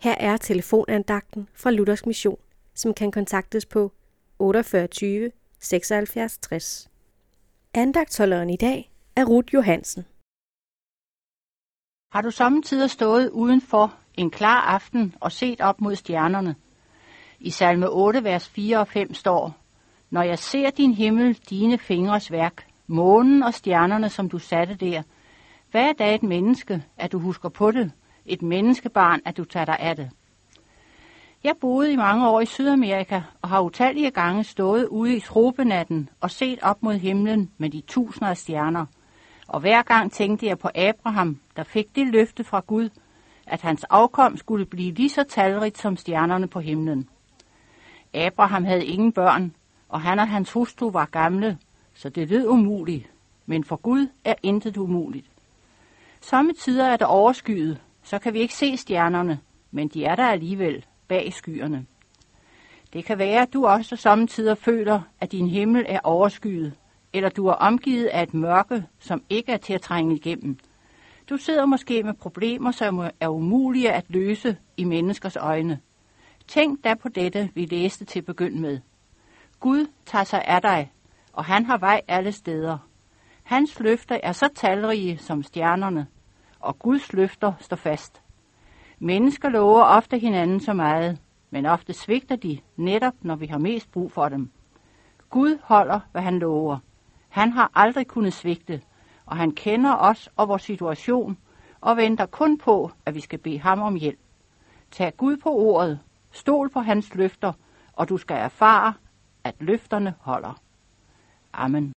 Her er telefonandagten fra Luthers Mission, som kan kontaktes på 48 76 60. Andagtholderen i dag er Ruth Johansen. Har du samtidig stået udenfor en klar aften og set op mod stjernerne? I salme 8, vers 4 og 5 står, Når jeg ser din himmel, dine fingres værk, månen og stjernerne, som du satte der, hvad er da et menneske, at du husker på det? Et menneskebarn, at du tager dig af det? Jeg boede i mange år i Sydamerika og har utallige gange stået ude i tropenatten og set op mod himlen med de tusinder af stjerner. Og hver gang tænkte jeg på Abraham, der fik det løfte fra Gud, at hans afkom skulle blive lige så talrigt som stjernerne på himlen. Abraham havde ingen børn, og han og hans hustru var gamle, så det lød umuligt, men for Gud er intet umuligt. Somme tider er det overskyet, så kan vi ikke se stjernerne, men de er der alligevel bag skyerne. Det kan være, at du også samtidig føler, at din himmel er overskyet, eller du er omgivet af et mørke, som ikke er til at trænge igennem. Du sidder måske med problemer, som er umulige at løse i menneskers øjne. Tænk da på dette, vi læste til begynd med. Gud tager sig af dig, og han har vej alle steder. Hans løfter er så talrige som stjernerne, og Guds løfter står fast. Mennesker lover ofte hinanden så meget, men ofte svigter de netop, når vi har mest brug for dem. Gud holder, hvad han lover. Han har aldrig kunnet svigte, og han kender os og vores situation, og venter kun på, at vi skal bede ham om hjælp. Tag Gud på ordet, stol på hans løfter, og du skal erfare, at løfterne holder. Amen.